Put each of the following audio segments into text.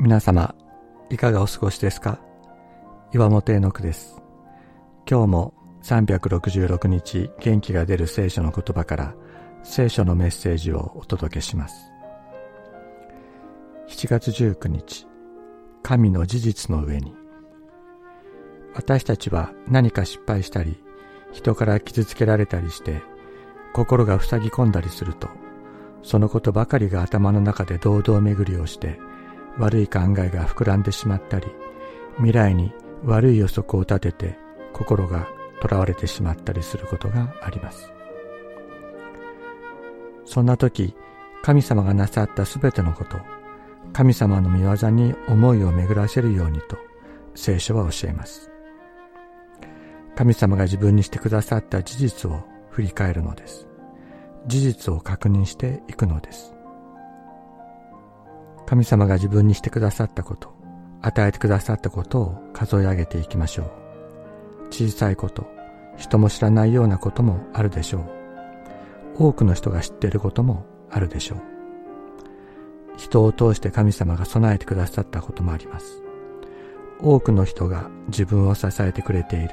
皆様、いかがお過ごしですか？岩本恵之です。今日も366日元気が出る聖書の言葉から聖書のメッセージをお届けします。7月19日、神の事実の上に。私たちは何か失敗したり、人から傷つけられたりして、心が塞ぎ込んだりすると、そのことばかりが頭の中で堂々巡りをして、悪い考えが膨らんでしまったり、未来に悪い予測を立てて心が囚われてしまったりすることがあります。そんな時、神様がなさったすべてのこと、神様の御業に思いを巡らせるようにと聖書は教えます。神様が自分にしてくださった事実を振り返るのです。事実を確認していくのです。神様が自分にしてくださったこと、与えてくださったことを数え上げていきましょう。小さいこと、人も知らないようなこともあるでしょう。多くの人が知っていることもあるでしょう。人を通して神様が備えてくださったこともあります。多くの人が自分を支えてくれている。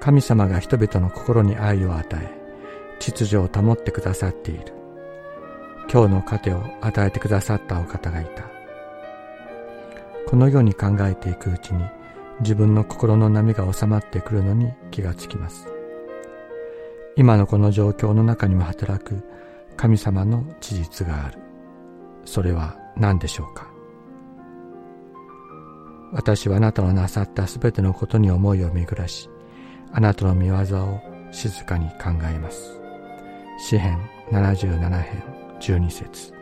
神様が人々の心に愛を与え、秩序を保ってくださっている。今日の糧を与えてくださったお方がいた。このように考えていくうちに自分の心の波が収まってくるのに気がつきます。今のこの状況の中にも働く神様の事実がある。それは何でしょうか？私はあなたのなさったすべてのことに思いを巡らし、あなたの見業を静かに考えます。詩編77編12節。